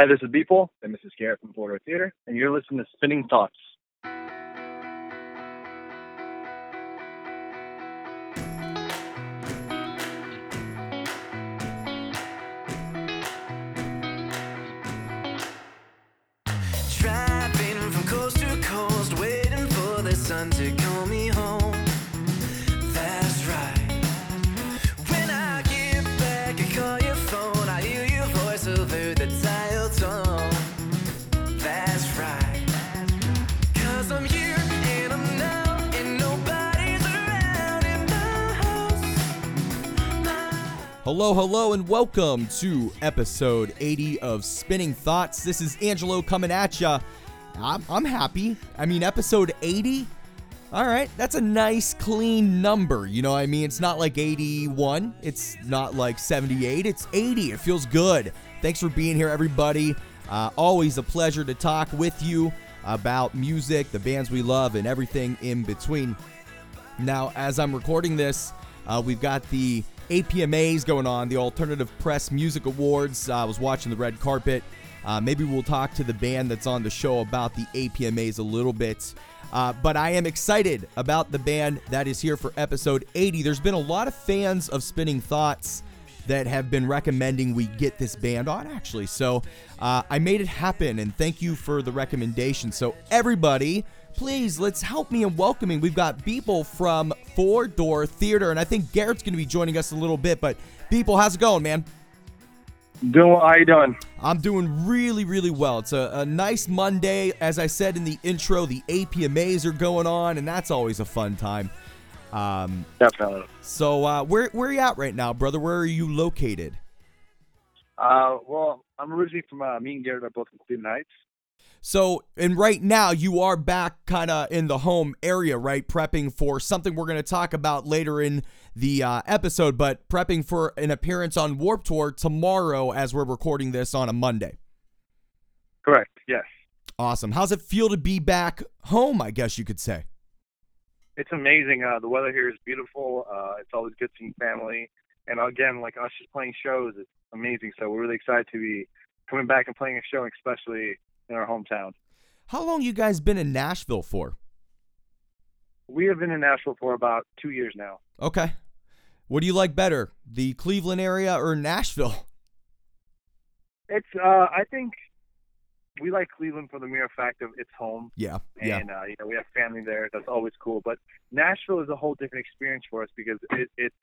Hi, this is Beeple and this is Garrett from Four Door Theater, and you're listening to Spinning Thoughts. Hello, hello, and welcome to episode 80 of Spinning Thoughts. This is Angelo coming at ya. I'm, I'm happy. I mean, episode 80? All right, that's a nice, clean number. You know what I mean? It's not like 81, it's not like 78, it's 80. It feels good. Thanks for being here, everybody. Uh, always a pleasure to talk with you about music, the bands we love, and everything in between. Now, as I'm recording this, uh, we've got the APMAs going on, the Alternative Press Music Awards. Uh, I was watching the red carpet. Uh, maybe we'll talk to the band that's on the show about the APMAs a little bit. Uh, but I am excited about the band that is here for episode 80. There's been a lot of fans of Spinning Thoughts that have been recommending we get this band on, actually. So uh, I made it happen, and thank you for the recommendation. So, everybody, please let's help me in welcoming. We've got people from Four Door Theater, and I think Garrett's going to be joining us a little bit. But, people, how's it going, man? Doing? How you doing? I'm doing really, really well. It's a, a nice Monday. As I said in the intro, the APMAs are going on, and that's always a fun time. Um, Definitely. so, uh, where, where are you at right now, brother? Where are you located? Uh, well, I'm originally from uh, me and Garrett are both from Cleveland Heights. So, and right now you are back kind of in the home area, right? Prepping for something we're going to talk about later in the uh, episode, but prepping for an appearance on Warped Tour tomorrow as we're recording this on a Monday. Correct. Yes. Awesome. How's it feel to be back home, I guess you could say? It's amazing. Uh, the weather here is beautiful. Uh, it's always good seeing family, and again, like us just playing shows, it's amazing. So we're really excited to be coming back and playing a show, especially in our hometown. How long you guys been in Nashville for? We have been in Nashville for about two years now. Okay. What do you like better, the Cleveland area or Nashville? It's uh, I think we like Cleveland for the mere fact of it's home, Yeah. Yeah. and uh, you know we have family there. That's always cool. But Nashville is a whole different experience for us because it, it's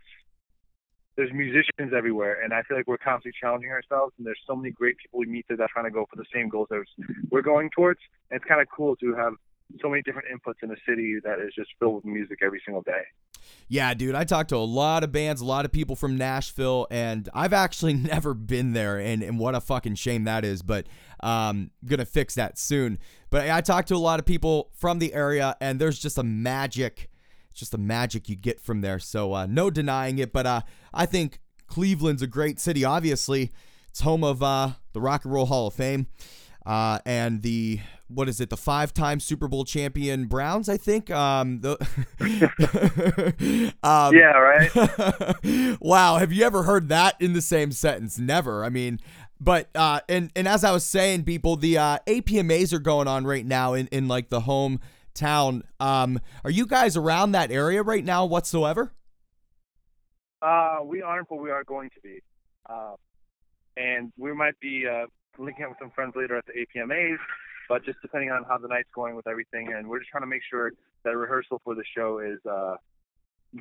there's musicians everywhere, and I feel like we're constantly challenging ourselves. And there's so many great people we meet that are trying to go for the same goals that we're going towards. And it's kind of cool to have so many different inputs in a city that is just filled with music every single day. Yeah, dude, I talked to a lot of bands, a lot of people from Nashville, and I've actually never been there, and, and what a fucking shame that is. But um, gonna fix that soon. But I talked to a lot of people from the area, and there's just a magic, just the magic you get from there. So uh, no denying it. But uh, I think Cleveland's a great city. Obviously, it's home of uh, the Rock and Roll Hall of Fame. Uh, and the what is it? The five-time Super Bowl champion Browns, I think. Um, the um, yeah, right. wow, have you ever heard that in the same sentence? Never. I mean, but uh, and and as I was saying, people, the uh, APMAs are going on right now in in like the hometown. Um, are you guys around that area right now whatsoever? Uh, we aren't, but we are going to be. Uh, and we might be uh, linking up with some friends later at the APMAs, but just depending on how the night's going with everything. And we're just trying to make sure that rehearsal for the show is uh,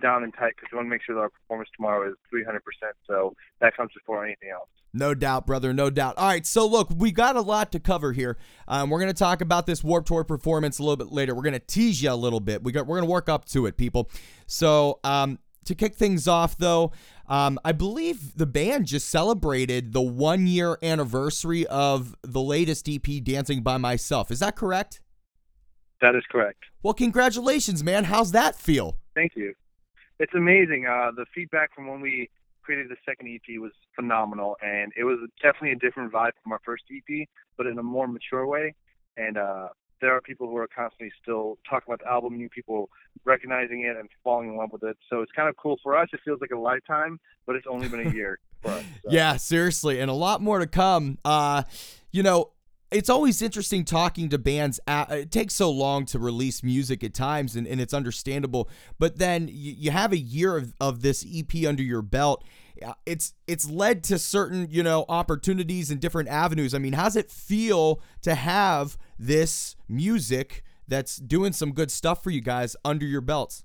down and tight because we want to make sure that our performance tomorrow is 300%. So that comes before anything else. No doubt, brother. No doubt. All right. So, look, we got a lot to cover here. Um, we're going to talk about this Warped Tour performance a little bit later. We're going to tease you a little bit. We got, we're going to work up to it, people. So, um, to kick things off, though, um, I believe the band just celebrated the one year anniversary of the latest EP, Dancing by Myself. Is that correct? That is correct. Well, congratulations, man. How's that feel? Thank you. It's amazing. Uh, the feedback from when we created the second EP was phenomenal, and it was definitely a different vibe from our first EP, but in a more mature way. And uh, there are people who are constantly still talking about the album, new people recognizing it and falling in love with it. So it's kind of cool for us. It feels like a lifetime, but it's only been a year for us. So. Yeah, seriously, and a lot more to come. Uh, you know, it's always interesting talking to bands. Uh, it takes so long to release music at times, and, and it's understandable. But then you, you have a year of, of this EP under your belt. Uh, It's it's led to certain you know opportunities and different avenues. I mean, how's it feel to have this music that's doing some good stuff for you guys under your belts?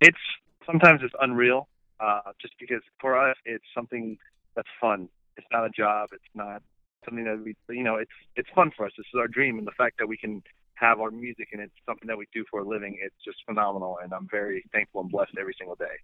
It's sometimes it's unreal, uh, just because for us it's something that's fun. It's not a job. It's not something that we, you know, it's it's fun for us. This is our dream, and the fact that we can have our music and it's something that we do for a living, it's just phenomenal. And I'm very thankful and blessed every single day.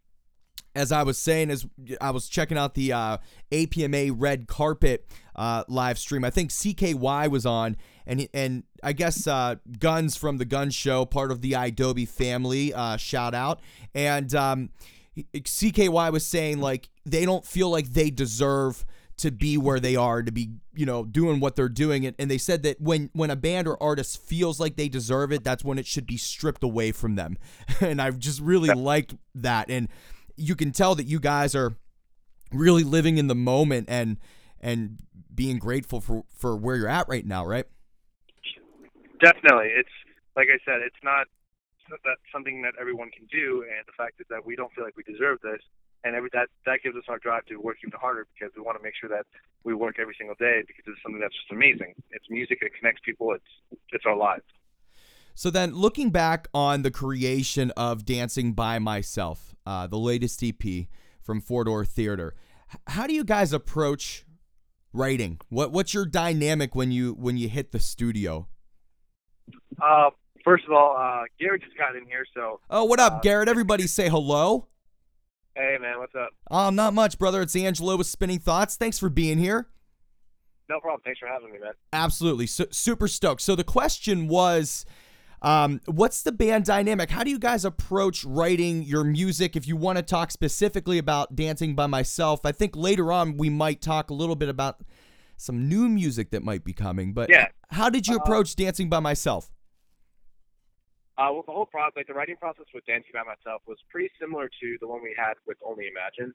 as I was saying, as I was checking out the uh, APMA red carpet uh, live stream, I think CKY was on, and and I guess uh, Guns from the Gun Show, part of the Adobe family, uh, shout out, and um, CKY was saying like they don't feel like they deserve to be where they are to be you know doing what they're doing. And, and they said that when when a band or artist feels like they deserve it that's when it should be stripped away from them. And I've just really liked that. And you can tell that you guys are really living in the moment and and being grateful for for where you're at right now right? Definitely, it's like I said, it's not that's something that everyone can do, and the fact is that we don't feel like we deserve this, and every that that gives us our drive to work even harder because we want to make sure that we work every single day because it's something that's just amazing. It's music, it connects people, it's it's our lives. So then, looking back on the creation of Dancing by Myself, uh, the latest EP from Four Door Theater, how do you guys approach writing? What what's your dynamic when you when you hit the studio? Uh, first of all, uh, Garrett just got in here, so Oh, what up, Uh, Garrett? Everybody say hello. Hey man, what's up? Oh, not much, brother. It's Angelo with Spinning Thoughts. Thanks for being here. No problem. Thanks for having me, man. Absolutely, Su- super stoked. So the question was, um, what's the band dynamic? How do you guys approach writing your music? If you want to talk specifically about dancing by myself, I think later on we might talk a little bit about some new music that might be coming. But Yeah. how did you Uh, approach dancing by myself? Uh, well, the whole process, like the writing process with Dancing by Myself, was pretty similar to the one we had with Only Imagine.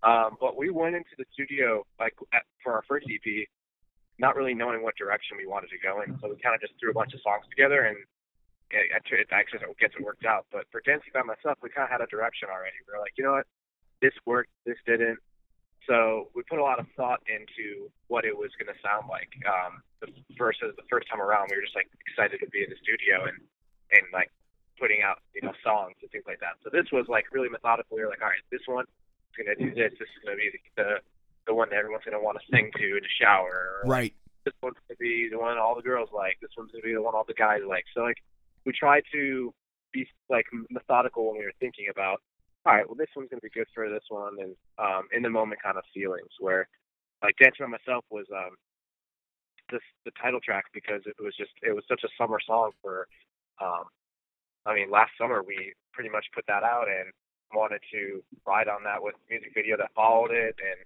Um, but we went into the studio like at, for our first EP, not really knowing what direction we wanted to go in. So we kind of just threw a bunch of songs together, and it, it, actually gets it worked out. But for Dancing by Myself, we kind of had a direction already. We were like, you know what, this worked, this didn't. So we put a lot of thought into what it was going to sound like. Um, versus the first time around, we were just like excited to be in the studio and and like putting out you know songs and things like that. So this was like really methodical. We were like, all right, this one is gonna do this. This is gonna be the the, the one that everyone's gonna want to sing to in the shower. Right. This one's gonna be the one all the girls like. This one's gonna be the one all the guys like. So like we tried to be like methodical when we were thinking about. All right, well, this one's gonna be good for this one, and um, in the moment kind of feelings where, like, dancing by myself was um, this the title track because it was just it was such a summer song for um, I mean, last summer we pretty much put that out and wanted to ride on that with music video that followed it, and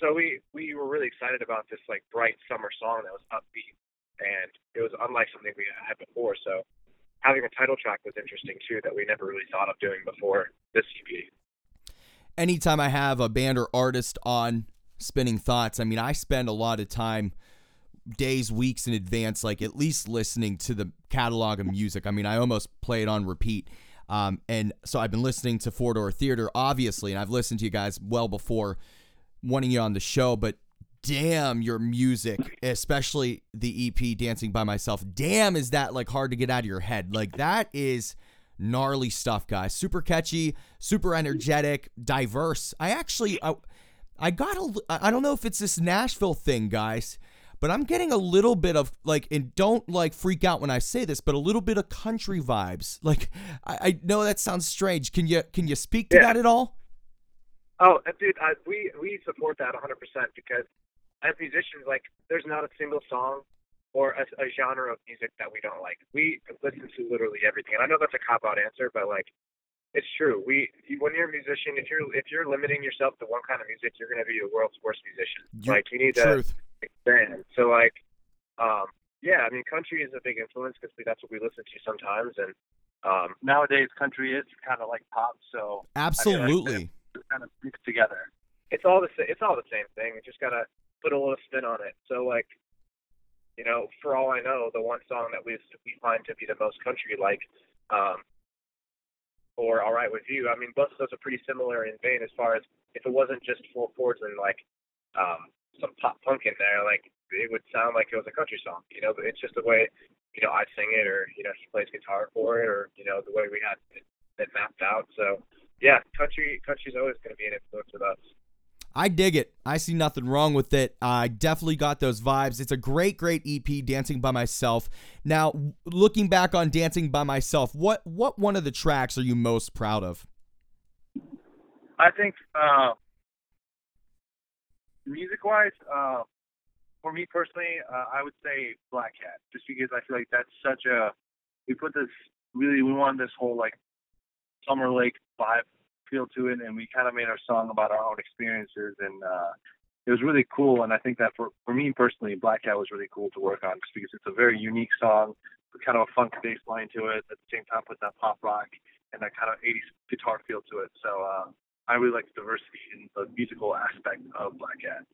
so we we were really excited about this like bright summer song that was upbeat, and it was unlike something we had before. So having a title track was interesting too that we never really thought of doing before this EP. anytime I have a band or artist on spinning thoughts, I mean, I spend a lot of time days, weeks in advance, like at least listening to the catalog of music. I mean, I almost play it on repeat. Um, and so I've been listening to Four Door Theater, obviously, and I've listened to you guys well before wanting you on the show, but damn your music, especially the EP Dancing by Myself. Damn, is that like hard to get out of your head? Like that is gnarly stuff, guys. Super catchy, super energetic, diverse. I actually, I, I got a, I don't know if it's this Nashville thing, guys, but I'm getting a little bit of like, and don't like freak out when I say this, but a little bit of country vibes. Like, I, I know that sounds strange. Can you can you speak to Yeah. that at all? Oh, uh, dude, I, we we support that 100% because as musicians, like, there's not a single song or a, a genre of music that we don't like. We listen to literally everything, and I know that's a cop out answer, but like, it's true. We when you're a musician, if you're if you're limiting yourself to one kind of music, you're gonna be the world's worst musician. You- like, you need to Truth. expand. So like, um, yeah, I mean, country is a big influence because that's what we listen to sometimes, and um, nowadays country is kind of like pop, so Absolutely. kind of mixed together. It's all the sa- it's all the same thing. You just gotta put a little spin on it. So like, you know, for all I know, the one song that we we find to be the most country like, um, or All Right with You. I mean, both of those are pretty similar in vein as far as if it wasn't just four chords and like um, some pop punk in there, like it would sound like it was a country song. You know, but it's just the way you know I sing it, or you know he plays guitar for it, or you know the way we had it, it mapped out. So yeah, country country's always going to be an influence with us. I dig it. I see nothing wrong with it. I definitely got those vibes. It's a great, great EP, Dancing by Myself. Now, looking back on Dancing by Myself, what what one of the tracks are you most proud of? I think uh, music-wise, uh, for me personally, uh, I would say Black Cat, just because I feel like that's such a we put this really we want this whole like Summer Lake vibe feel to it, and we kind of made our song about our own experiences, and uh, it was really cool. And I think that for for me personally, Black Cat was really cool to work on, just because it's a very unique song, with kind of a funk bass line to it, at the same time put that pop rock and that kind of 80s guitar feel to it. So uh, I really like the diversity in the musical aspect of Black Cat.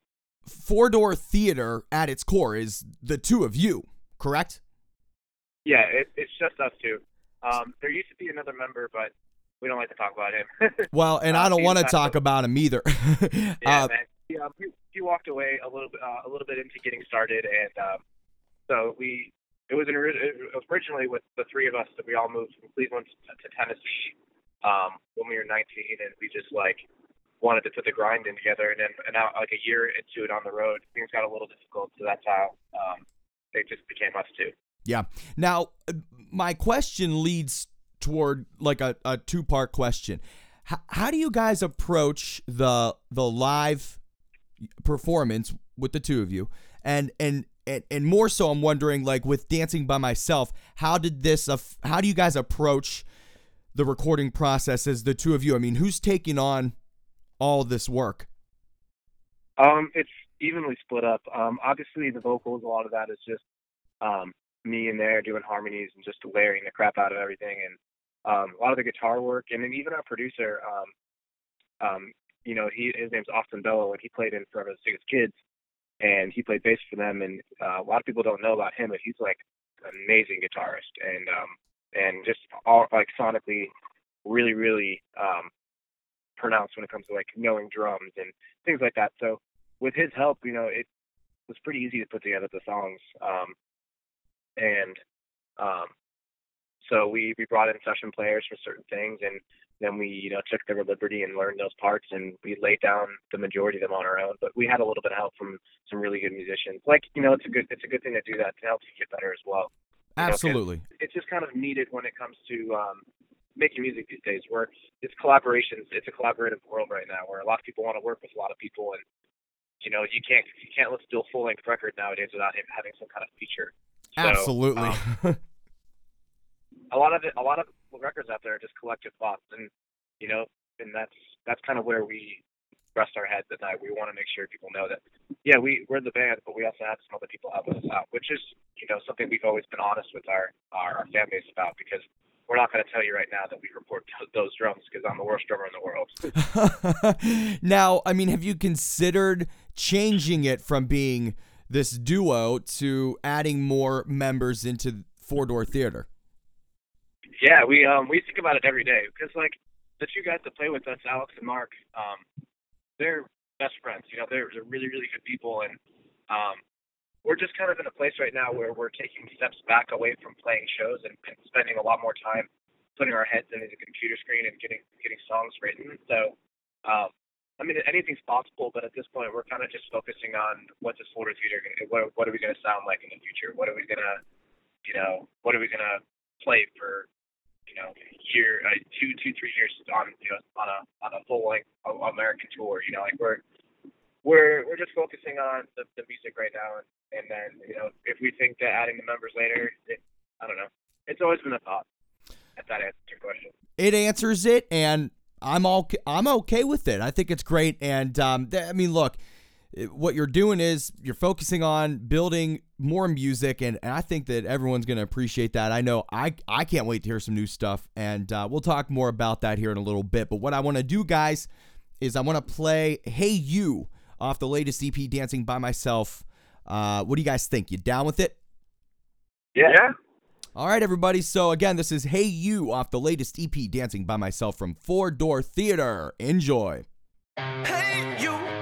Four Door Theater at its core is the two of you, correct? Yeah, it, it's just us two. Um, there used to be another member, but we don't like to talk about him. Well, and Uh, I don't want to talk about him either. yeah, Uh, man. He, um, he, he walked away a little bit, uh, a little bit into getting started, and um, so we. It was, an, it was originally with the three of us that we all moved from Cleveland to, to Tennessee um, when we were 19, and we just like wanted to put the grind in together. And then, and now like a year into it on the road, things got a little difficult, so that's how um, it just became us two. Yeah. Now, my question leads toward like a, a two part question. H- how do you guys approach the the live performance with the two of you? And and and, and more so, I'm wondering like with dancing by myself, how did this? how do you guys approach the recording process as the two of you? I mean, who's taking on all this work? Um, it's evenly split up. Um, obviously the vocals, a lot of that is just um, me in there doing harmonies and just layering the crap out of everything, and um, a lot of the guitar work, and then even our producer, um, um, you know, he his name's Austin Bello, and he played in Forever the Sickest Kids, and he played bass for them, and uh, a lot of people don't know about him, but he's like an amazing guitarist, and um, and just all like sonically, really, really um, pronounced when it comes to like knowing drums and things like that. So with his help, you know, it was pretty easy to put together the songs. Um, and um, so we, we brought in session players for certain things, and then we you know took the liberty and learned those parts, and we laid down the majority of them on our own. But we had a little bit of help from some really good musicians. Like you know, it's a good it's a good thing to do that to help you get better as well. You know, Absolutely. it's just kind of needed when it comes to um, making music these days. Where it's collaborations, it's a collaborative world right now, where a lot of people want to work with a lot of people, and you know you can't you can't listen to a full length record nowadays without him having some kind of feature. So, Absolutely. um, a lot of it, a lot of records out there are just collective thoughts, and you know, and that's that's kind of where we rest our heads at night. We want to make sure people know that, yeah, we we're the band, but we also have some other people helping us out, which is you know something we've always been honest with our our, our fan base about because we're not going to tell you right now that we report those drums because I'm the worst drummer in the world. now, I mean, have you considered changing it from being this duo to adding more members into Four Door Theater? Yeah, we um we think about it every day because like the two guys that play with us, Alex and Mark, um, they're best friends. You know, they're, they're really really good people, and um, we're just kind of in a place right now where we're taking steps back away from playing shows and, and spending a lot more time putting our heads into the computer screen and getting getting songs written. So, um, I mean, anything's possible, but at this point, we're kind of just focusing on what's this Four Door Theater what what are we going to sound like in the future? What are we going to, you know, what are we going to play for you know, year, uh, two, two, three years on, you know, on a on a full length American tour. You know, like we're we're we're just focusing on the, the music right now, and, and then you know, if we think that adding the members later, it, I don't know. It's always been a thought. If that answers your question. It answers it, and I'm all I'm okay with it. I think it's great, and um, th- I mean, look, what you're doing is you're focusing on building more music and, and i think that everyone's going to appreciate that. I know i i can't wait to hear some new stuff and uh, we'll talk more about that here in a little bit. But what i want to do guys is i want to play hey you off the latest ep dancing by myself. Uh, what do you guys think? You down with it? Yeah. All right everybody. So again this is hey you off the latest ep dancing by myself from four door theater. Enjoy. Hey you.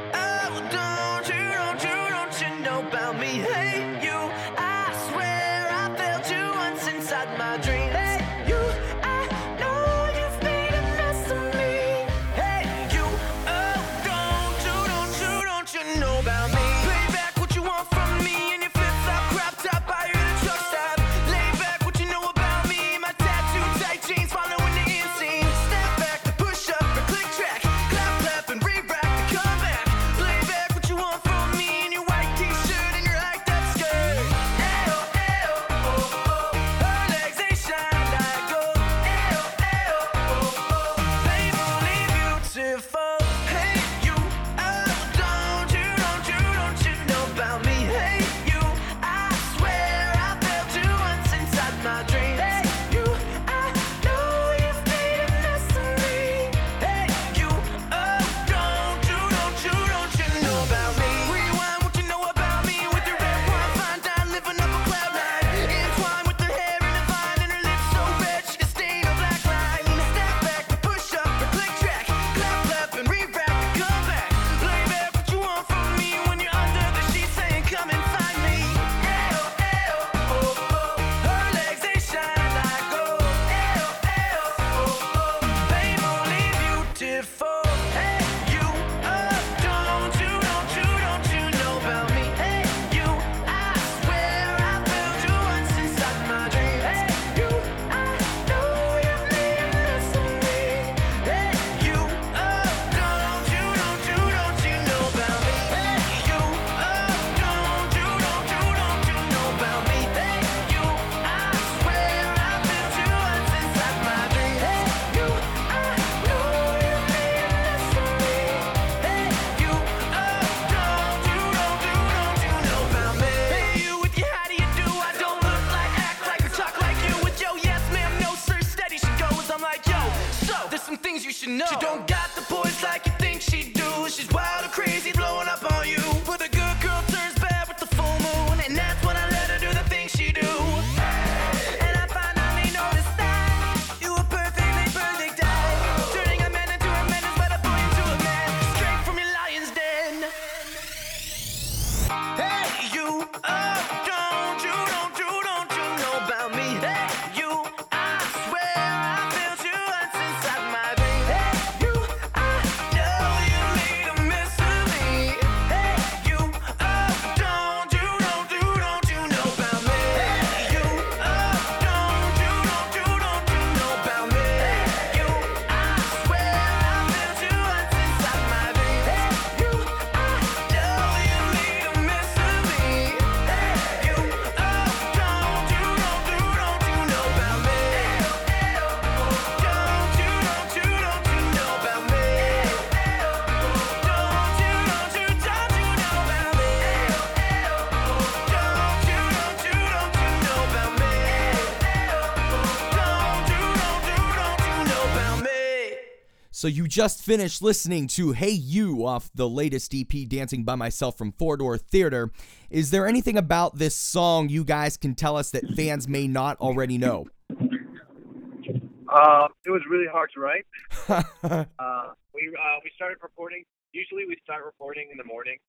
So you just finished listening to Hey You off the latest EP Dancing by Myself from Four Door Theater. Is there anything about this song you guys can tell us that fans may not already know? Uh, it was really hard to write. uh, we uh, we started recording. Usually we start recording in the morning.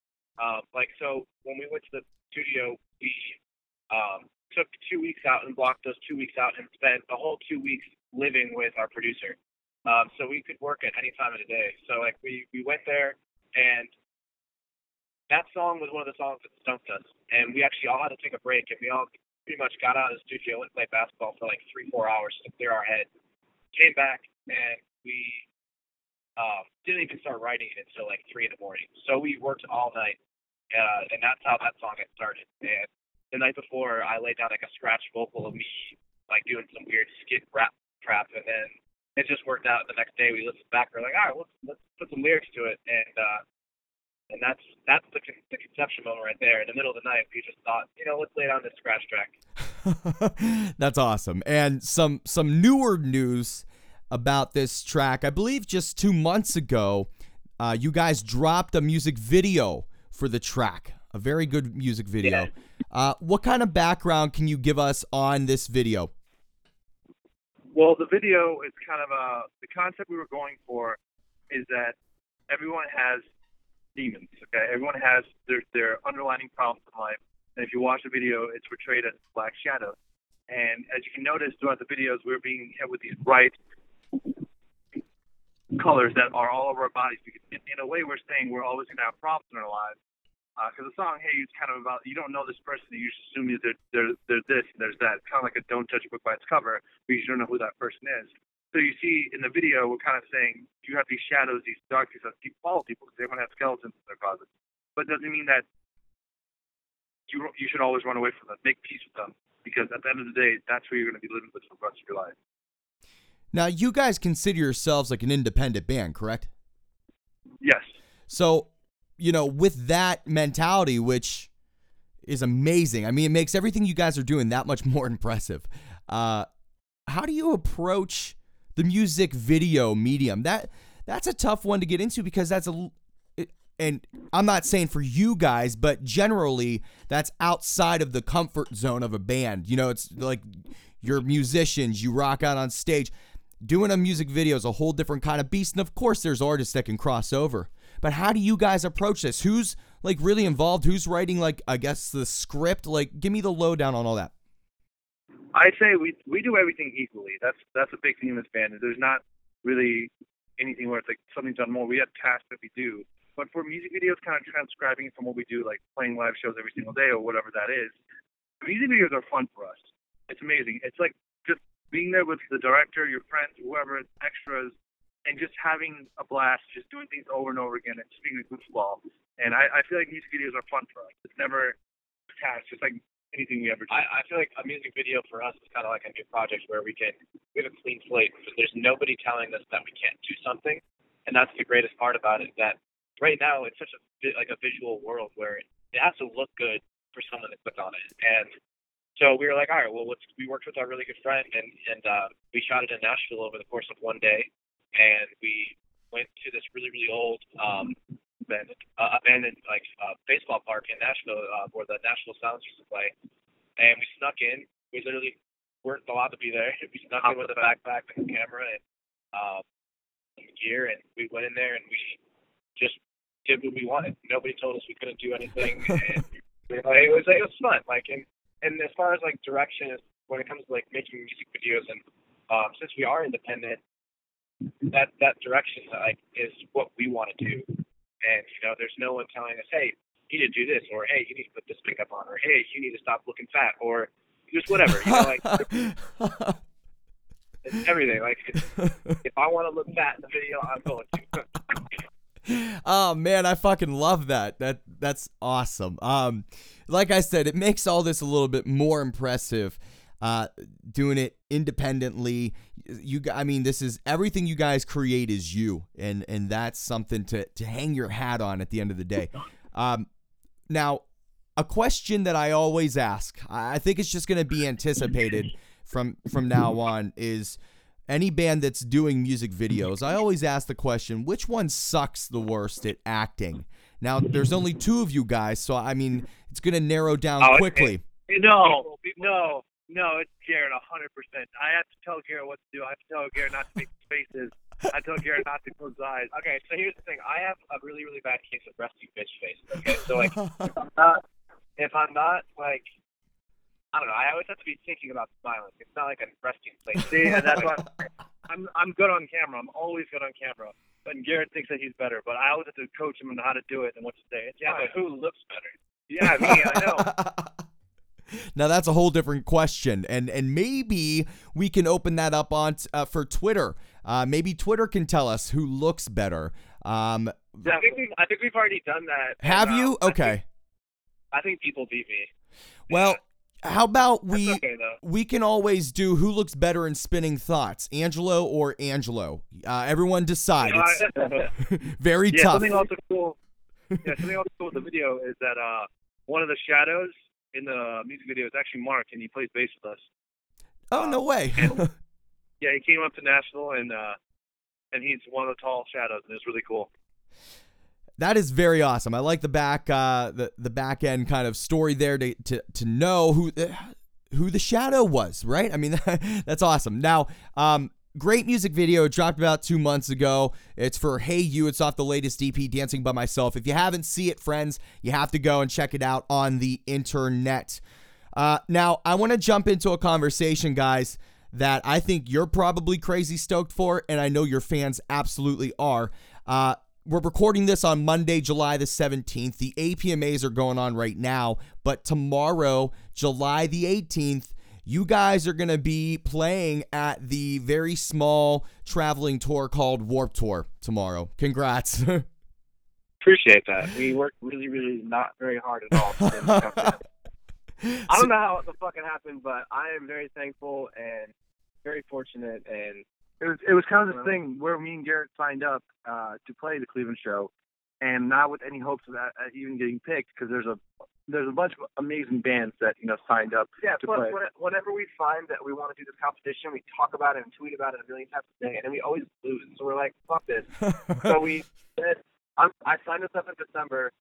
Um, like so, when we went to the studio, we um, took two weeks out and blocked those two weeks out and spent the whole two weeks living with our producer. Um, so we could work at any time of the day. So like we we went there and that song was one of the songs that stumped us, and we actually all had to take a break, and we all pretty much got out of the studio and played basketball for like three four hours to clear our head. Came back and we um, didn't even start writing it until like three in the morning. So we worked all night, uh, and that's how that song got started. And the night before, I laid down like a scratch vocal of me like doing some weird skit rap trap, and then it just worked out. The next day we listened back, we're like, all right, let's let's put some lyrics to it, and uh, and that's that's the, con- the conception moment right there. In the middle of the night, we just thought, you know, let's lay down this scratch track. that's awesome, and some some newer news about this track. I believe just two months ago, uh, you guys dropped a music video for the track. A very good music video. Yeah. Uh, what kind of background can you give us on this video? Well, the video is kind of a the concept we were going for is that everyone has demons. Okay, everyone has their their underlining problems in life, and if you watch the video, it's portrayed as black shadow. And as you can notice throughout the videos, we're being hit with these bright colors that are all over our bodies. Because in, in a way, we're saying we're always going to have problems in our lives. Uh, because the song "Hey" is kind of about you don't know this person, you just assume that they're, they're, they're this and there's that. It's kind of like a "Don't judge a book by its cover" because you don't know who that person is. So you see in the video, we're kind of saying you have these shadows, these darkness that keep uh, follow people because everyone has skeletons in their closets. But it doesn't mean that you you should always run away from them. Make peace with them because at the end of the day, that's where you're going to be living with for the rest of your life. Now, you guys consider yourselves like an independent band, correct? Yes. So, you know, with that mentality, which is amazing. I mean, it makes everything you guys are doing that much more impressive. Uh, how do you approach the music video medium? That that's a tough one to get into because that's a and I'm not saying for you guys, but generally that's outside of the comfort zone of a band. You know, it's like you're musicians, you rock out on stage. Doing a music video is a whole different kind of beast, and of course, there's artists that can cross over. But how do you guys approach this? Who's like really involved? Who's writing like I guess the script? Like, give me the lowdown on all that. I say we we do everything equally. That's that's a big thing in this band. There's not really anything where it's like something's done more. We have tasks that we do, but for music videos, kind of transcribing from what we do, like playing live shows every single day or whatever that is. Music videos are fun for us. It's amazing. It's like just being there with the director, your friends, whoever, extras, and just having a blast, just doing things over and over again, and just being a goofball. And I, I feel like music videos are fun for us. It's never a task, just like anything we ever do. I, I feel like a music video for us is kind of like a new project where we can we have a clean slate. So there's nobody telling us that we can't do something, and that's the greatest part about it. That right now it's such a like a visual world where it, it has to look good for someone to click on it, and so we were like, all right, well, let's. We worked with our really good friend, and and uh, we shot it in Nashville over the course of one day, and we went to this really really old um, abandoned, uh, abandoned like uh, baseball park in Nashville uh, where the Nashville Sounds used to play, and we snuck in. We literally weren't allowed to be there. We snuck in with a backpack and a camera and um, gear, and we went in there and we just did what we wanted. Nobody told us we couldn't do anything, and you know, it was it was fun. Like and and as far as like direction is when it comes to like making music videos and um, since we are independent, that that direction like is what we want to do. And you know, there's no one telling us, hey, you need to do this, or hey, you need to put this makeup on, or hey, you need to stop looking fat, or just whatever. You know, like it's everything. Like it's, if I want to look fat in the video, I'm going to. oh man, I fucking love that. That that's awesome. Um, like I said, it makes all this a little bit more impressive. Uh, doing it independently, You, I mean, this is everything you guys create is you, and and that's something to to hang your hat on at the end of the day. Um, now, a question that I always ask, I think it's just going to be anticipated from from now on is any band that's doing music videos, I always ask the question, which one sucks the worst at acting? Now, there's only two of you guys, so I mean, it's going to narrow down Oh, it- quickly. No, no, no, it's Garrett, a hundred percent. I have to tell Garrett what to do. I have to tell Garrett not to make faces. I tell Garrett not to close his eyes. Okay, so here's the thing. I have a really, really bad case of resting bitch face. Okay, so like, if I'm not, if I'm not like, I don't know. I always have to be thinking about smiling. It's not like a resting place. See, and that's why I'm I'm good on camera. I'm always good on camera. But Garrett thinks that he's better. But I always have to coach him on how to do it and what to say. It's Yeah, but who looks better? yeah, me, I know. now that's a whole different question, and and maybe we can open that up on t- uh, for Twitter. Uh, maybe Twitter can tell us who looks better. Um, I think we've, I think we've already done that. and, have um, you? I Okay. think, I think people beat me. Well, how about we okay we can always do who looks better in spinning thoughts, Angelo or Angelo. Uh, everyone decide. Uh, very yeah, tough. something also cool. Yeah, something also cool with the video is that uh, one of the shadows in the music video is actually Mark, and he plays bass with us. Oh no way. Yeah, he came up to Nashville, and uh, and he's one of the tall shadows, and it's really cool. That is very awesome. I like the back uh, the the back end kind of story there to to, to know who who the shadow was, right? I mean, that's awesome. Now, um, great music video. Dropped about two months ago. It's for Hey You. It's off the latest EP, Dancing by Myself. If you haven't seen it, friends, you have to go and check it out on the internet. Uh, now, I want to jump into a conversation, guys, that I think you're probably crazy stoked for, and I know your fans absolutely are. Uh, we're recording this on Monday, July the 17th. The APMAs are going on right now, but tomorrow, July the 18th, you guys are going to be playing at the very small traveling tour called Warped Tour tomorrow. Congrats. Appreciate that. We worked really, really not very hard at all. I don't know how the fuck it happened, but I am very thankful and very fortunate and it was it was kind of the thing where me and Garrett signed up uh, to play the Cleveland show, and not with any hopes of that uh, even getting picked because there's a there's a bunch of amazing bands that you know signed up. Yeah, to plus play. whenever we find that we want to do this competition, we talk about it and tweet about it a million times a day, and then we always lose. So we're like, fuck this. so we said, I'm, I signed us up in December,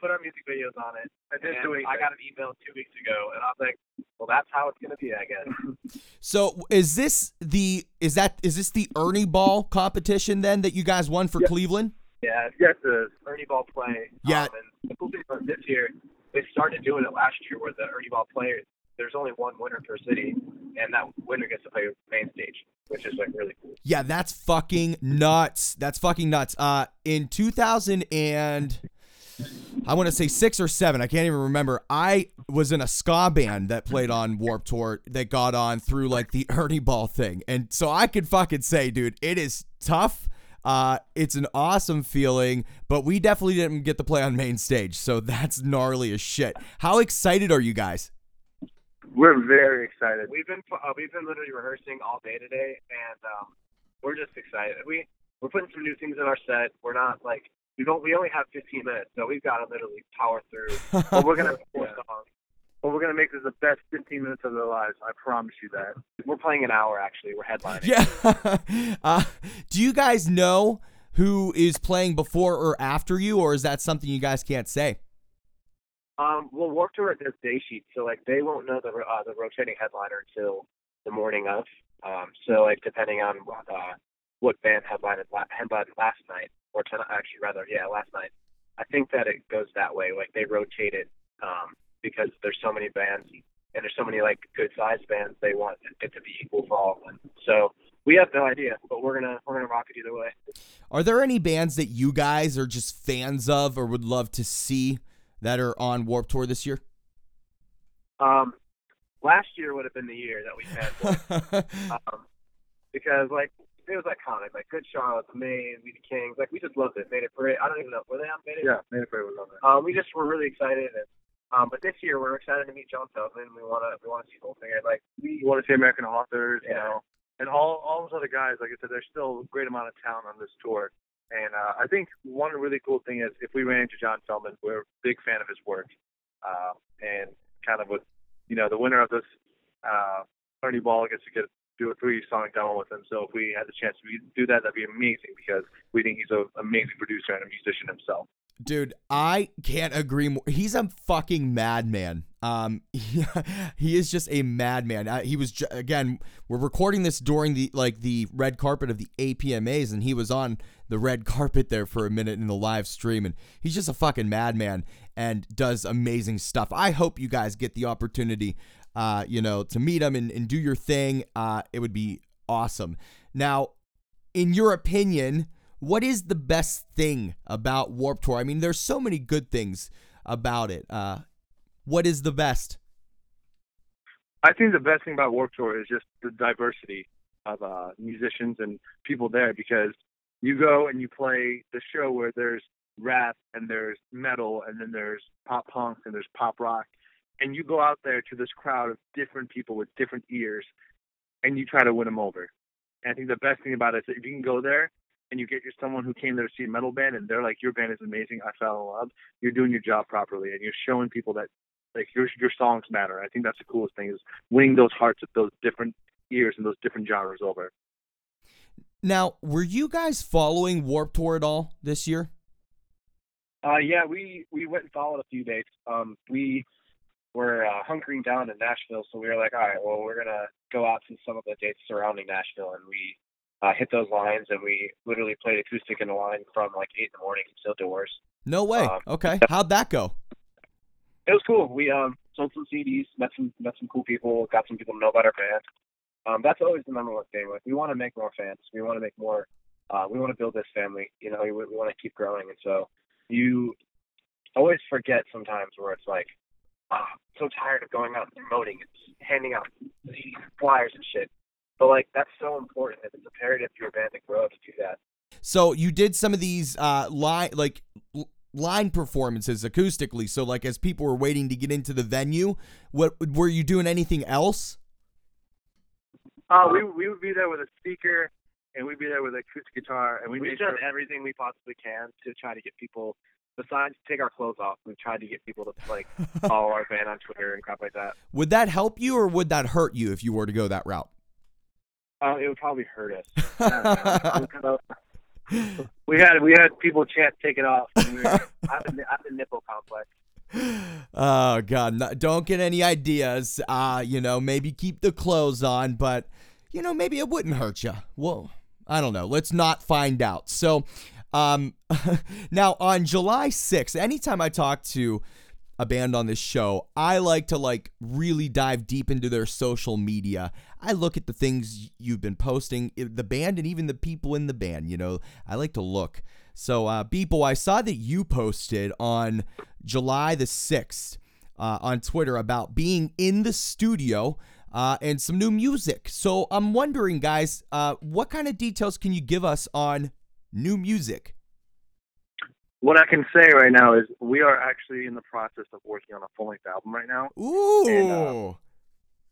put our music videos on it. I didn't and do. I got an email two weeks ago, and I was like, well, that's how it's gonna be, I guess. so, is this the is that is this the Ernie Ball competition then that you guys won for Yeah. Cleveland? yeah, it's yes, it is. Ernie Ball play. Yeah. Um, and the cool thing about this year, they started doing it last year, where the Ernie Ball players, there's only one winner per city, and that winner gets to play main stage, which is like really cool. Yeah, that's fucking nuts. That's fucking nuts. Uh, in 2000 and I want to say six or seven. I can't even remember. I was in a ska band that played on Warped Tour that got on through like the Ernie Ball thing, and so I could fucking say, dude, it is tough. Uh, it's an awesome feeling, but we definitely didn't get to play on main stage, so that's gnarly as shit. How excited are you guys? We're very excited. We've been uh, we've been literally rehearsing all day today, and um, we're just excited. We we're putting some new things in our set. We're not like we don't we only have 15 minutes, so we've got to literally power through. But we're gonna four yeah. songs. But we're gonna make this the best 15 minutes of their lives. I promise you that. We're playing an hour actually. We're headlining. Yeah. uh, do you guys know who is playing before or after you, or is that something you guys can't say? Um, well, Warped Tour does day sheets, so like they won't know the uh, the rotating headliner until the morning of. Um, so like depending on what uh, what band headlined la- headlined last night or tonight, actually rather, yeah, last night. I think that it goes that way. Like they rotate it um, because there's so many bands and there's so many like good sized bands. They want it to be equal for all of them. So we have no idea, but we're gonna we're gonna rock it either way. Are there any bands that you guys are just fans of or would love to see that are on Warped Tour this year? Um, last year would have been the year that we had. one. um, because like it was iconic, like Good Charlotte, the Maine, We the Kings, like we just loved it. Mayday Parade. I don't even know were they on Mayday? Yeah, Mayday was on there. Um, we just were really excited, and um, but this year we're excited to meet John Feldmann. We wanna we wanna see the whole thing. Like we You want to see American authors, you know, and all all those other guys. Like I said, there's still a great amount of talent on this tour. And uh, I think one really cool thing is if we ran into John Feldmann, we're a big fan of his work, uh, and kind of with, you know, the winner of this, uh, Ernie Ball gets to get do a three song demo with him. So if we had the chance to do that, that'd be amazing because we think he's an amazing producer and a musician himself. Dude, I can't agree more. He's a fucking madman. Um, he, he is just a madman. He was ju- again. We're recording this during the like the red carpet of the APMAs, and he was on the red carpet there for a minute in the live stream, and he's just a fucking madman and does amazing stuff. I hope you guys get the opportunity, uh, you know, to meet him and, and do your thing. Uh, it would be awesome. Now, in your opinion, what is the best thing about Warped Tour? I mean, there's so many good things about it. Uh, what is the best? I think the best thing about Warped Tour is just the diversity of uh, musicians and people there because you go and you play the show where there's rap and there's metal and then there's pop punk and there's pop rock and you go out there to this crowd of different people with different ears and you try to win them over. And I think the best thing about it is that if you can go there and you get your someone who came there to see a metal band and they're like, your band is amazing, I fell in love, you're doing your job properly and you're showing people that like your your songs matter. I think that's the coolest thing is winning those hearts of those different ears and those different genres over. Now, were you guys following Warped Tour at all this year? Uh, yeah, we we went and followed a few dates. Um, we were uh, hunkering down in Nashville, so we were like, all right, well, we're gonna go out to some of the dates surrounding Nashville, and we uh, hit those lines, and we literally played acoustic in the line from like eight in the morning until doors. No way. Um, okay. How'd that go? It was cool. We um sold some CDs, met some met some cool people, got some people to know about our band. Um, that's always the number one thing. Like we want to make more fans. We want to make more. Uh, we want to build this family. You know, we, we want to keep growing, and so you always forget sometimes where it's like, oh, I'm so tired of going out and promoting and handing out flyers and shit. But like that's so important. It's imperative for your band to grow to do that. So you did some of these uh line like line performances acoustically. So like as people were waiting to get into the venue, what were you doing anything else? Uh, we we would be there with a speaker, and we'd be there with an acoustic guitar, and we We've done sure everything we possibly can to try to get people. Besides, take our clothes off. We've tried to get people to like follow our band on Twitter and crap like that. Would that help you or would that hurt you if you were to go that route? Uh, it would probably hurt us. we had we had people chant "Take it off." We were, I have a, I have a nipple complex. oh god, no, don't get any ideas. Uh, you know, maybe keep the clothes on, but you know, maybe it wouldn't hurt you. Well, I don't know. Let's not find out. So, um, now on July 6th, anytime I talk to a band on this show, I like to like really dive deep into their social media. I look at the things you've been posting, the band and even the people in the band, you know. I like to look. So, uh Beeple, I saw that you posted on July the 6th uh, on Twitter about being in the studio uh, and some new music. So, I'm wondering, guys, uh, what kind of details can you give us on new music? What I can say right now is we are actually in the process of working on a full length album right now, Ooh. And, uh,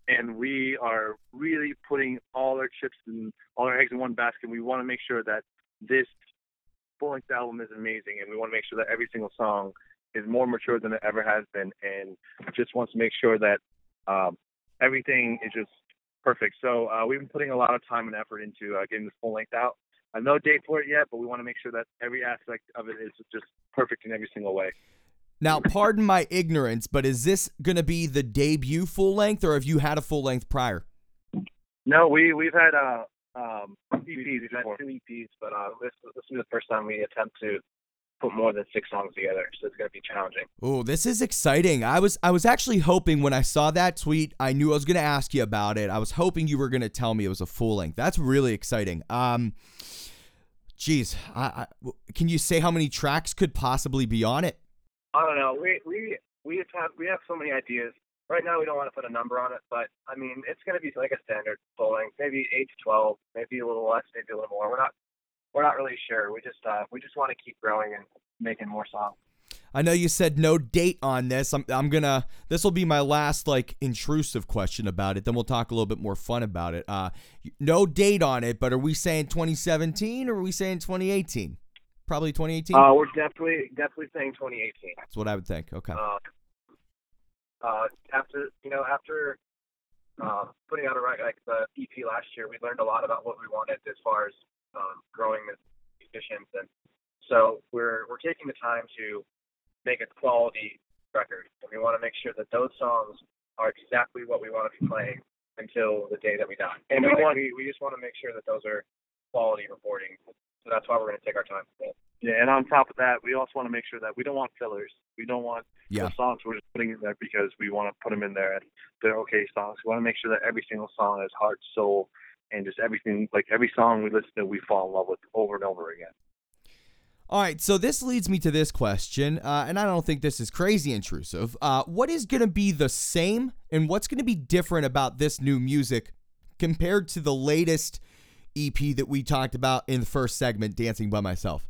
and we are really putting all our chips and all our eggs in one basket. We want to make sure that this full length album is amazing, and we want to make sure that every single song is more mature than it ever has been, and just wants to make sure that um, everything is just perfect. So uh, we've been putting a lot of time and effort into uh, getting this full length out. I have no date for it yet, but we want to make sure that every aspect of it is just perfect in every single way. Now, pardon my ignorance, but is this going to be the debut full length, or have you had a full length prior? No, we we've had uh um EPs We've had two EPs, but uh, this this will be the first time we attempt to put more than six songs together, so it's going to be challenging. Oh, this is exciting. I was I was actually hoping when I saw that tweet, I knew I was going to ask you about it. I was hoping you were going to tell me it was a full length. That's really exciting. Um Jeez, I, I, can you say how many tracks could possibly be on it? I don't know. We we we have we have so many ideas. Right now, we don't want to put a number on it, but I mean, it's going to be like a standard length, maybe eight to twelve, maybe a little less, maybe a little more. We're not we're not really sure. We just uh we just want to keep growing and making more songs. I know you said no date on this. I'm I'm gonna this will be my last like intrusive question about it. Then we'll talk a little bit more fun about it. Uh, no date on it, but are we saying 2017 or are we saying 2018? Probably 2018. Uh, we're definitely definitely saying 2018. That's what I would think. Okay. Uh, uh, after you know after uh, putting out a record like the EP last year, we learned a lot about what we wanted as far as um, growing as musicians, and so we're we're taking the time to make a quality record, and we want to make sure that those songs are exactly what we want to be playing until the day that we die. And we want we, we just want to make sure that those are quality recordings. So that's why we're going to take our time. Yeah, and on top of that, we also want to make sure that we don't want fillers. We don't want Yeah. the songs we're just putting in there because we want to put them in there and they're okay songs. We want to make sure that every single song is heart, soul, and just everything. Like every song we listen to, we fall in love with over and over again. All right, so this leads me to this question, uh, and I don't think this is crazy intrusive. Uh, what is going to be the same, and what's going to be different about this new music compared to the latest EP that we talked about in the first segment, "Dancing by Myself"?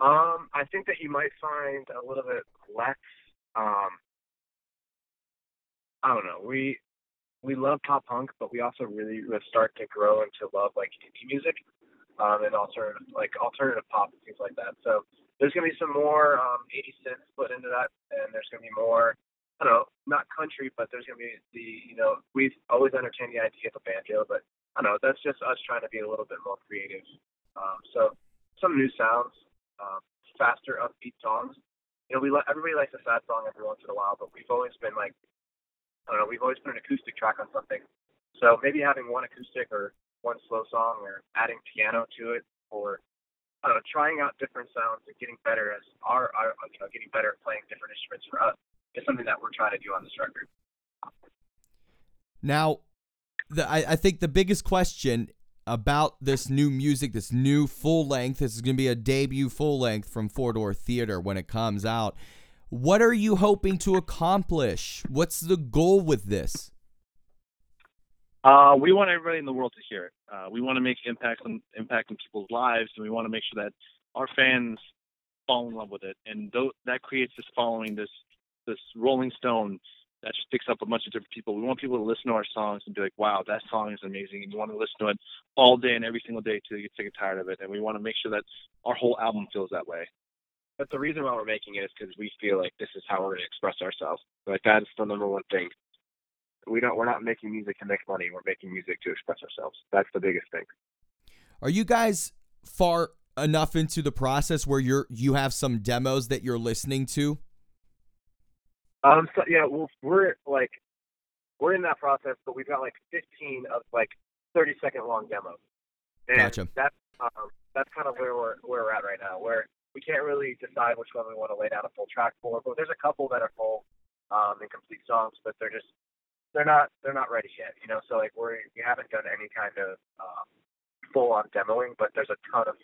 Um, I think that you might find a little bit less. Um, I don't know. We we love pop punk, but we also really start to grow into love like indie music, um, and alternative like alternative pop and things like that. So there's gonna be some more um, 80 cents put into that, and there's gonna be more. I don't know, not country, but there's gonna be the you know we've always entertained the idea of a banjo, but I don't know that's just us trying to be a little bit more creative. Um, so some new sounds. Um, faster, upbeat songs. You know, we li- everybody likes a sad song every once in a while, but we've always been like, I don't know, we've always put an acoustic track on something. So maybe having one acoustic or one slow song, or adding piano to it, or I don't know, trying out different sounds and getting better as our, our you know, getting better at playing different instruments for us is something that we're trying to do on this record. Now, the, I, I think the biggest question about this new music, this new full length, this is going to be a debut full length from Four Door Theater when it comes out. What are you hoping to accomplish? What's the goal with this? Uh, we want everybody in the world to hear it. Uh, we want to make impact on impact on people's lives, and we want to make sure that our fans fall in love with it, and th- that creates this following, this this Rolling Stone that just picks up a bunch of different people. We want people to listen to our songs and be like, "Wow, that song is amazing," and you want to listen to it all day and every single day till you get sick and tired of it. And we want to make sure that our whole album feels that way. But the reason why we're making it is because we feel like this is how we're going to express ourselves. Like that is the number one thing. We don't. We're not making music to make money. We're making music to express ourselves. That's the biggest thing. Are you guys far enough into the process where you're you have some demos that you're listening to? Um. So yeah, well, we're like, we're in that process, but we've got like 15 of like 30 second long demos. And Gotcha. That's um, that's kind of where we're where we're at right now. Where we can't really decide which one we want to lay down a full track for. But there's a couple that are full um, and complete songs, but they're just they're not they're not ready yet. You know, so like we're we haven't done any kind of um, full on demoing, but there's a ton of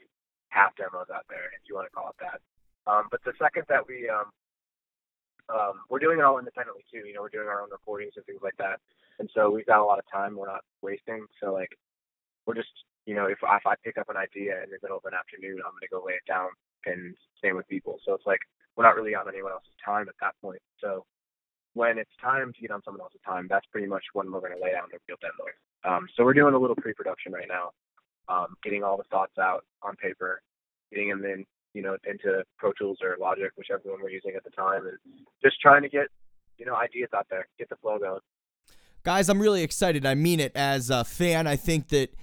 half demos out there, if you want to call it that. Um, but the second that we um, um, we're doing it all independently too. You know, we're doing our own recordings and things like that, and so we've got a lot of time. We're not wasting. So like, we're just you know, if if I pick up an idea in the middle of an afternoon, I'm gonna go lay it down and same with people. So it's like we're not really on anyone else's time at that point. So when it's time to get on someone else's time, that's pretty much when we're gonna lay down the real demo. Um, so we're doing a little pre-production right now, um, getting all the thoughts out on paper, getting them in you know, into Pro Tools or Logic, whichever one we're using at the time, and just trying to get, you know, ideas out there, get the flow going. Guys, I'm really excited. I mean it as a fan. I think that,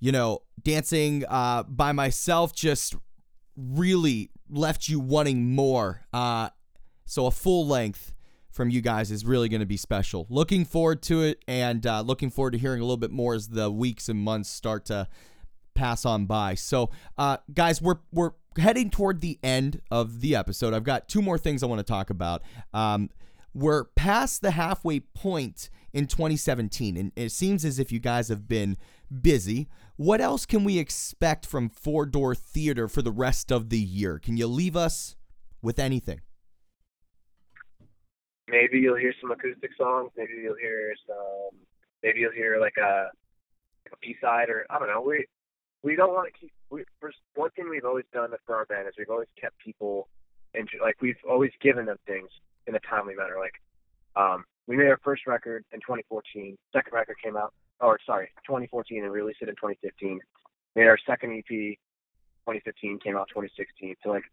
you know, dancing uh, by myself just really left you wanting more. Uh, so a full length from you guys is really going to be special. Looking forward to it and uh, looking forward to hearing a little bit more as the weeks and months start to pass on by. So, uh, guys, we're we're heading toward the end of the episode. I've got two more things I want to talk about. Um, we're past the halfway point in 2017, and it seems as if you guys have been busy. What else can we expect from Four Door Theater for the rest of the year? Can you leave us with anything? Maybe you'll hear some acoustic songs. Maybe you'll hear some. Maybe you'll hear like a, like a B side, or I don't know. We we don't want to keep. We, first, one thing we've always done for our band is we've always kept people, and like we've always given them things in a timely manner. Like, um, we made our first record in 2014. Second record came out, or sorry, 2014, and released it in 2015. Made our second EP, 2015, came out 2016. So like,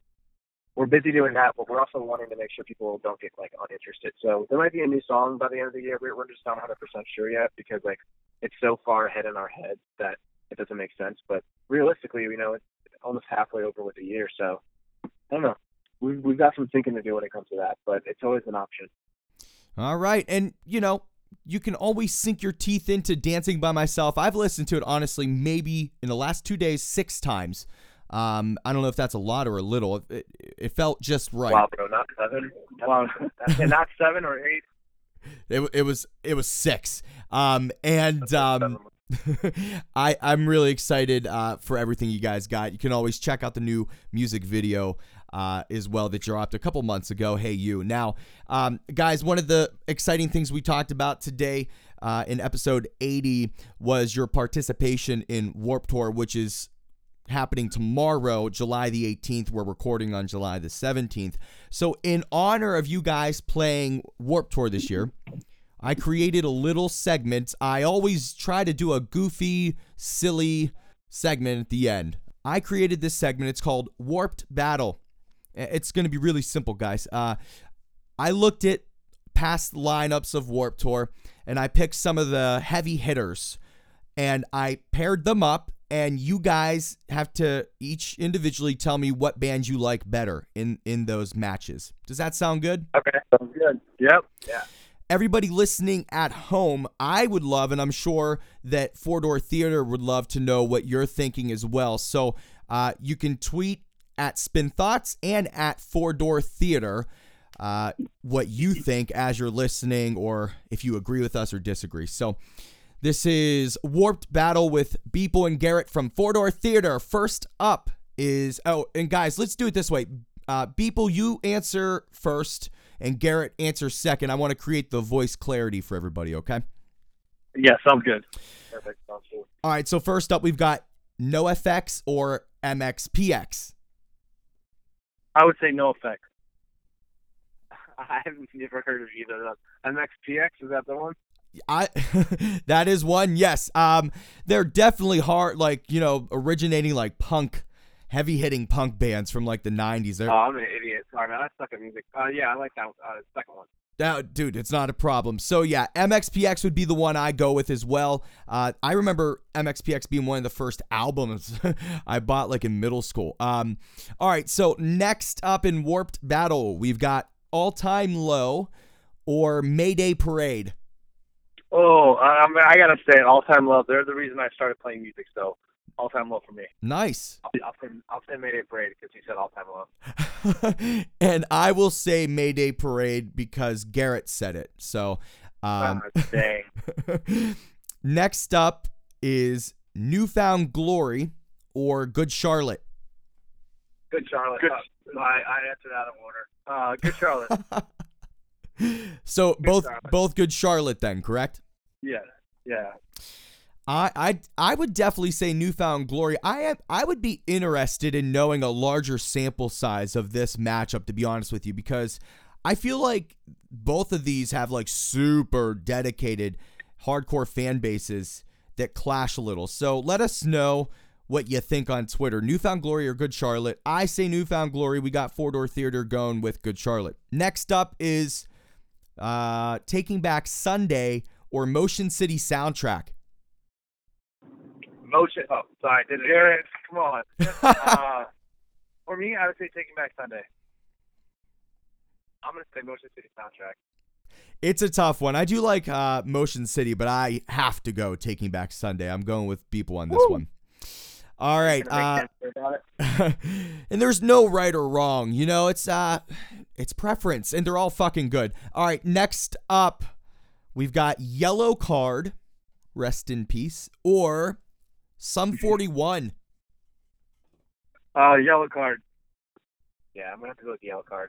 we're busy doing that, but we're also wanting to make sure people don't get like uninterested. So there might be a new song by the end of the year. We're, we're just not 100% sure yet because like it's so far ahead in our heads that it doesn't make sense. But realistically, you know, it's almost halfway over with the year, so I don't know. We've we've got some thinking to do when it comes to that, but it's always an option. All right, and you know. You can always sink your teeth into Dancing by Myself. I've listened to it honestly, maybe in the last two days, six times. Um, I don't know if that's a lot or a little. It, it, it felt just right. Wow, bro, not seven. Wow, and not seven or eight. It, it was it was six. Um, and um, I I'm really excited uh, for everything you guys got. You can always check out the new music video uh, as well that dropped a couple months ago. Hey you. Now, um, guys, one of the exciting things we talked about today. Uh, in episode 80 was your participation in Warped Tour, which is happening tomorrow, July the 18th. We're recording on July the 17th. So, in honor of you guys playing Warped Tour this year, I created a little segment. I always try to do a goofy, silly segment at the end. I created this segment. It's called Warped Battle. It's going to be really simple, guys. Uh, I looked at past lineups of Warped Tour and I picked some of the heavy hitters and I paired them up and you guys have to each individually tell me what band you like better in in those matches. Does that sound good? Okay, sounds good. Yep. Yeah. Everybody listening at home, I would love, and I'm sure that Four Door Theater would love to know what you're thinking as well. So uh, you can tweet at Spin Thoughts and at Four Door Theater uh, what you think as you're listening, or if you agree with us or disagree. So. This is Warped Battle with Beeple and Garrett from Four Door Theater. First up is oh, and guys, let's do it this way. Uh, Beeple, you answer first, and Garrett answer second. I want to create the voice clarity for everybody. Okay. Yeah, sounds good. Perfect. Sounds good. All right. So first up, we've got no NoFX or MXPX. I would say NoFX. I haven't never heard of either of them. MXPX is that the one? I that is one. Yes. Um, they're definitely hard. Like you know, originating like punk, heavy hitting punk bands from like the '90s. They're, Oh, I'm an idiot. Sorry, man. I suck at music. Uh, yeah, I like that uh, second one. Uh, dude, it's not a problem. So yeah, MXPX would be the one I go with as well. Uh, I remember MXPX being one of the first albums I bought like in middle school. Um, all right, so next up in Warped Battle, we've got All Time Low or Mayday Parade. Oh, I, I'm, gotta say, all time Low. They're the reason I started playing music. So, all time low for me. Nice. I'll, I'll say, I'll say Mayday Parade because you said all time low. and I will say Mayday Parade because Garrett said it. So, um, Ah, dang. next up is New Found Glory or Good Charlotte. Good Charlotte. Good. I, I answered out of order. Uh, good Charlotte. So both Charlotte. both Good Charlotte then, correct? yeah. Yeah. I I I would definitely say New Found Glory. I am, I would be interested in knowing a larger sample size of this matchup to be honest with you because I feel like both of these have like super dedicated hardcore fan bases that clash a little. So let us know what you think on Twitter. New Found Glory or Good Charlotte? I say New Found Glory. We got Four Door Theater going with Good Charlotte. Next up is uh Taking Back Sunday or Motion City Soundtrack. Motion. Oh, sorry. Did Garrett? Come on. uh, for me, I would say Taking Back Sunday. I'm gonna say Motion City soundtrack. It's a tough one. I do like uh, Motion City, but I have to go Taking Back Sunday. I'm going with people on this Woo! one. All right. Uh, make sense about it. and there's no right or wrong. You know, it's uh it's preference and they're all fucking good. All right, next up we've got Yellowcard, rest in peace, or Sum 41. Uh, Yellowcard. Yeah, I'm gonna have to go with the Yellowcard.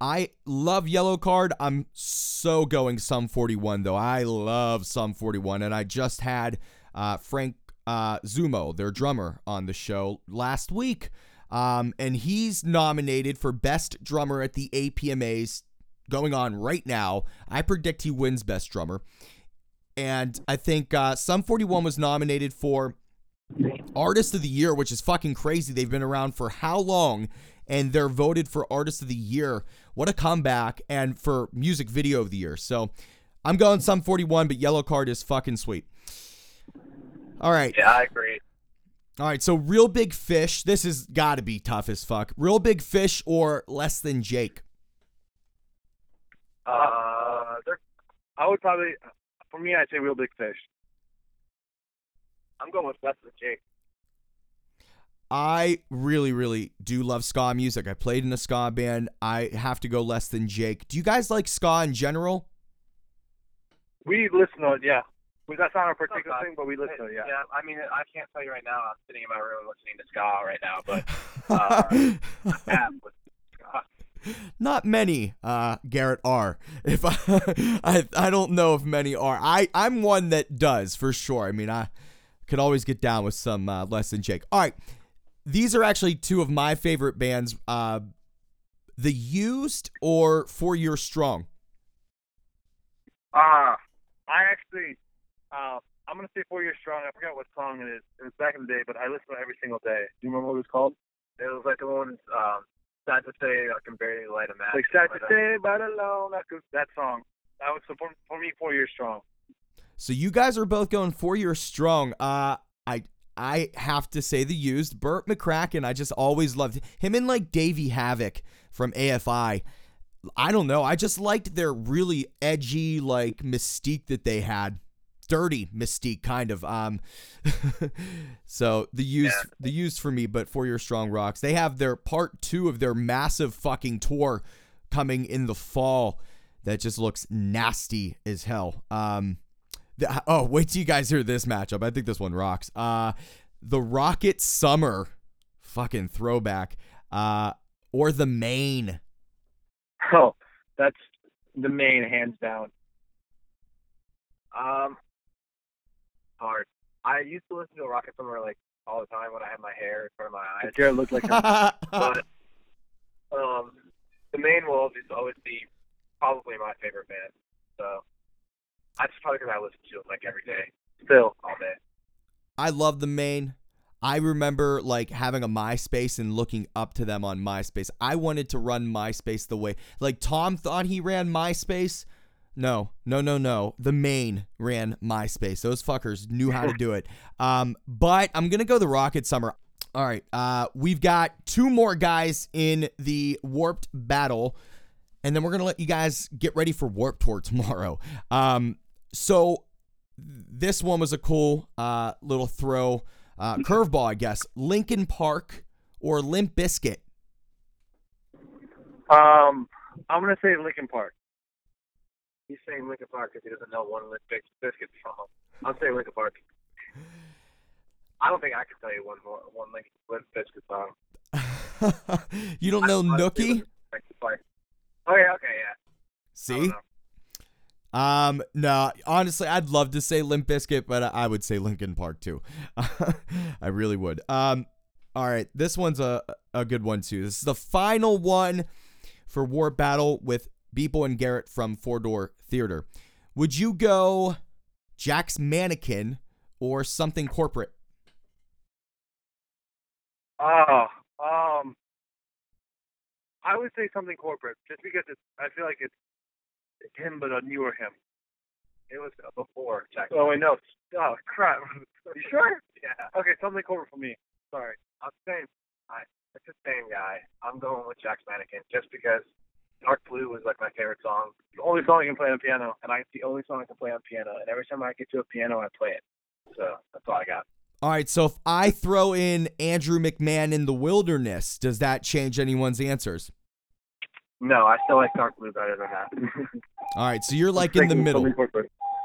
I love Yellowcard. I'm so going Sum 41 though. I love Sum 41 and I just had uh, Frank uh, Zummo, their drummer, on the show last week. Um, and he's nominated for Best Drummer at the APMAs going on right now. I predict he wins Best Drummer. And I think uh, Sum 41 was nominated for Artist of the Year, which is fucking crazy. They've been around for how long? And they're voted for Artist of the Year. What a comeback. And for Music Video of the Year. So I'm going Sum 41, but Yellowcard is fucking sweet. All right. Yeah, I agree. All right. So Reel Big Fish. This has got to be tough as fuck. Reel Big Fish or Less Than Jake? Uh, I would probably, for me, I'd say Reel Big Fish. I'm going with less than Jake. I really, really do love ska music. I played in a ska band. I have to go less than Jake. Do you guys like ska in general? We listen to it, yeah. We- That's not a particular thing, but we listen to it, yeah. Yeah, I mean, I can't tell you right now. I'm sitting in my room listening to ska right now, but uh, yeah, with ska. Not many, uh, Garrett are. If I, I, I don't know if many are. I, I'm one that does for sure. I mean, I could always get down with some uh, less than Jake. All right, these are actually two of my favorite bands. Uh, the Used or Four Year Strong. Uh, I actually, uh, I'm to say Four Years Strong. I forgot what song it is. It was back in the day, but I listened to it every single day. Do you remember what it was called? It was like the one, um, sad to say, I can barely light a match. Like, sad to say, but alone. That, that song. That was, for, for me, Four Years Strong. So you guys are both going Four Year Strong. Uh, I I have to say the used Bert McCracken. I just always loved him and like Davey Havok from AFI. I don't know. I just liked their really edgy like mystique that they had. Dirty mystique kind of. Um so the used Yeah. the used for me, but Four Year Strong rocks. They have their part 2 of their massive fucking tour coming in the fall that just looks nasty as hell. Um the, oh, wait till you guys hear this matchup. I think this one rocks. Uh the Rocket Summer fucking throwback. Uh or The Maine. Oh, that's The Maine hands down. Um, hard. I used to listen to Rocket Summer like all the time when I had my hair in front of my eyes. Jared looked like him. But um, The Maine Wolves is always be probably my favorite band. So that's probably because I listen to them like every day, still all day. I love The Maine. I remember like having a MySpace and looking up to them on MySpace. I wanted to run MySpace the way like Tom thought he ran MySpace. No, no, no, no. The Maine ran MySpace. Those fuckers knew how to do it. Um, but I'm gonna go the Rocket Summer. All right. Uh, we've got two more guys in the Warped battle, and then we're gonna let you guys get ready for Warped Tour tomorrow. Um, so this one was a cool uh, little throw uh, curveball, I guess. Linkin Park or Limp Bizkit. Um, I'm gonna say Linkin Park. He's saying Linkin Park because he doesn't know one Limp Bizkit song. I'm saying Linkin Park. I don't think I could tell you one more one Limp Bizkit song. you don't know I- I- Nookie? Oh Park. Okay, okay, yeah. See? Um, no, honestly, I'd love to say Limp Bizkit, but I I would say Linkin Park too. I really would. Um, all right, this one's a a good one too. This is the final one for War Battle with Beeple and Garrett from Four Door Theater. Would you go Jack's Mannequin or something corporate? Oh, um, I would say something corporate, just because it's. I feel like it's him, but a newer him. It was before Jack. Oh, wait, no. Oh, crap. you sure? Yeah, Okay, something corporate for me. Sorry. I'm saying I, it's the same guy. I'm going with Jack's Mannequin just because Dark Blue was like my favorite song. The only song I can play on piano, and I it's the only song I can play on piano. And every time I get to a piano, I play it. So that's all I got. All right, so if I throw in Andrew McMahon in the wilderness, does that change anyone's answers? No, I still like Dark Blue better than that. All right, so you're like in the middle.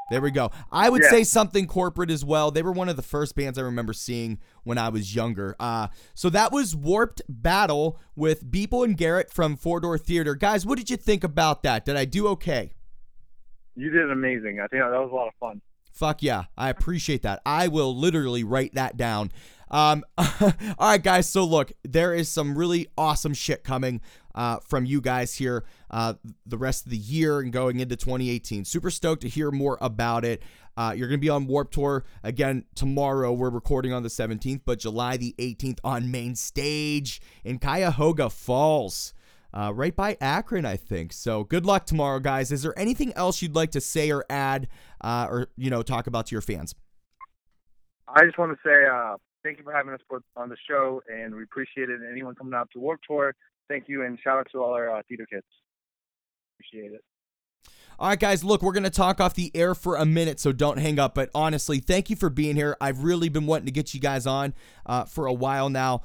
There we go. I would Yeah. say something corporate as well. They were one of the first bands I remember seeing when I was younger. Uh, so that was Warped Battle with Beeple and Garrett from Four Door Theater. Guys, what did you think about that? Did I do okay? You did amazing. I think that was a lot of fun. Fuck yeah. I appreciate that. I will literally write that down. Um, all right, guys. So, look, there is some really awesome shit coming uh, from you guys here uh, the rest of the year and going into 2018. Super stoked to hear more about it. Uh, you're going to be on Warped Tour again tomorrow. We're recording on the 17th, but July the 18th on main stage in Cuyahoga Falls uh, right by Akron, I think. So good luck tomorrow, guys. Is there anything else you'd like to say or add, uh, or you know, talk about to your fans? I just want to say uh, thank you for having us on the show, and we appreciate it. And anyone coming out to Warped Tour, thank you, and shout out to all our uh, theater kids. Appreciate it. All right, guys. Look, we're gonna talk off the air for a minute, so don't hang up. But honestly, thank you for being here. I've really been wanting to get you guys on uh, for a while now.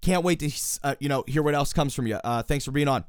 Can't wait to uh, you know hear what else comes from you. Uh, thanks for being on.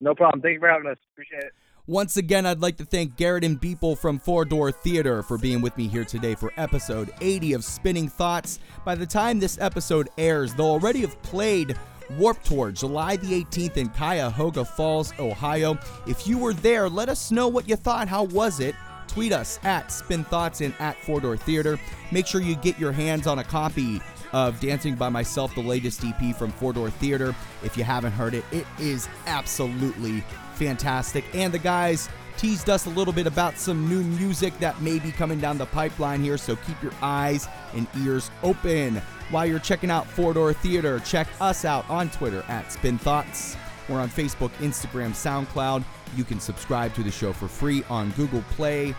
No problem. Thank you for having us. Appreciate it. Once again, I'd like to thank Garrett and Beeple from Four Door Theater for being with me here today for episode 80 of Spinning Thoughts. By the time this episode airs, they'll already have played Warped Tour July the 18th in Cuyahoga Falls, Ohio. If you were there, let us know what you thought. How was it? Tweet us at Spin Thoughts and at Four Door Theater. Make sure you get your hands on a copy of Dancing by Myself, the latest EP from Four Door Theater. If you haven't heard it, it is absolutely fantastic. And the guys teased us a little bit about some new music that may be coming down the pipeline here, so keep your eyes and ears open. While you're checking out Four Door Theater, check us out on Twitter at Spin Thoughts. We're on Facebook, Instagram, SoundCloud. You can subscribe to the show for free on Google Play.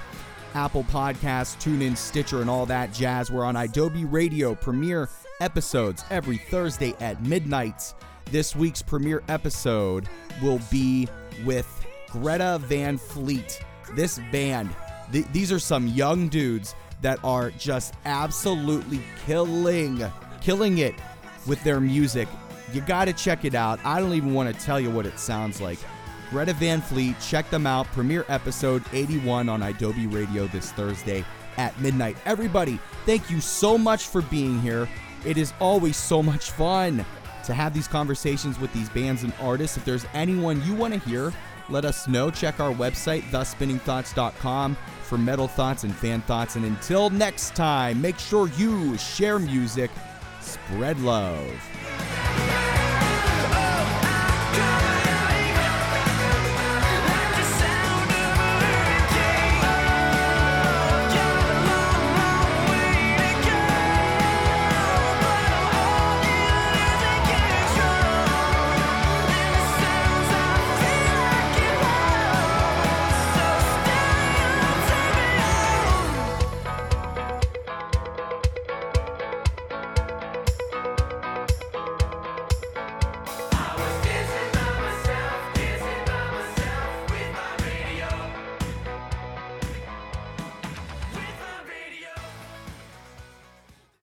Apple Podcasts, TuneIn, Stitcher, and all that jazz. We're on Adobe Radio, premiere episodes every Thursday at midnight. This week's premiere episode will be with Greta Van Fleet. This band, th- these are some young dudes that are just absolutely killing, killing it with their music. You got to check it out. I don't even want to tell you what it sounds like. Greta Van Fleet, check them out. Premiere episode 81 on Adobe Radio this Thursday at midnight. Everybody, thank you so much for being here. It is always so much fun to have these conversations with these bands and artists. If there's anyone you want to hear, let us know. Check our website, thespinningthoughts.com, for metal thoughts and fan thoughts. And until next time, make sure you share music, spread love.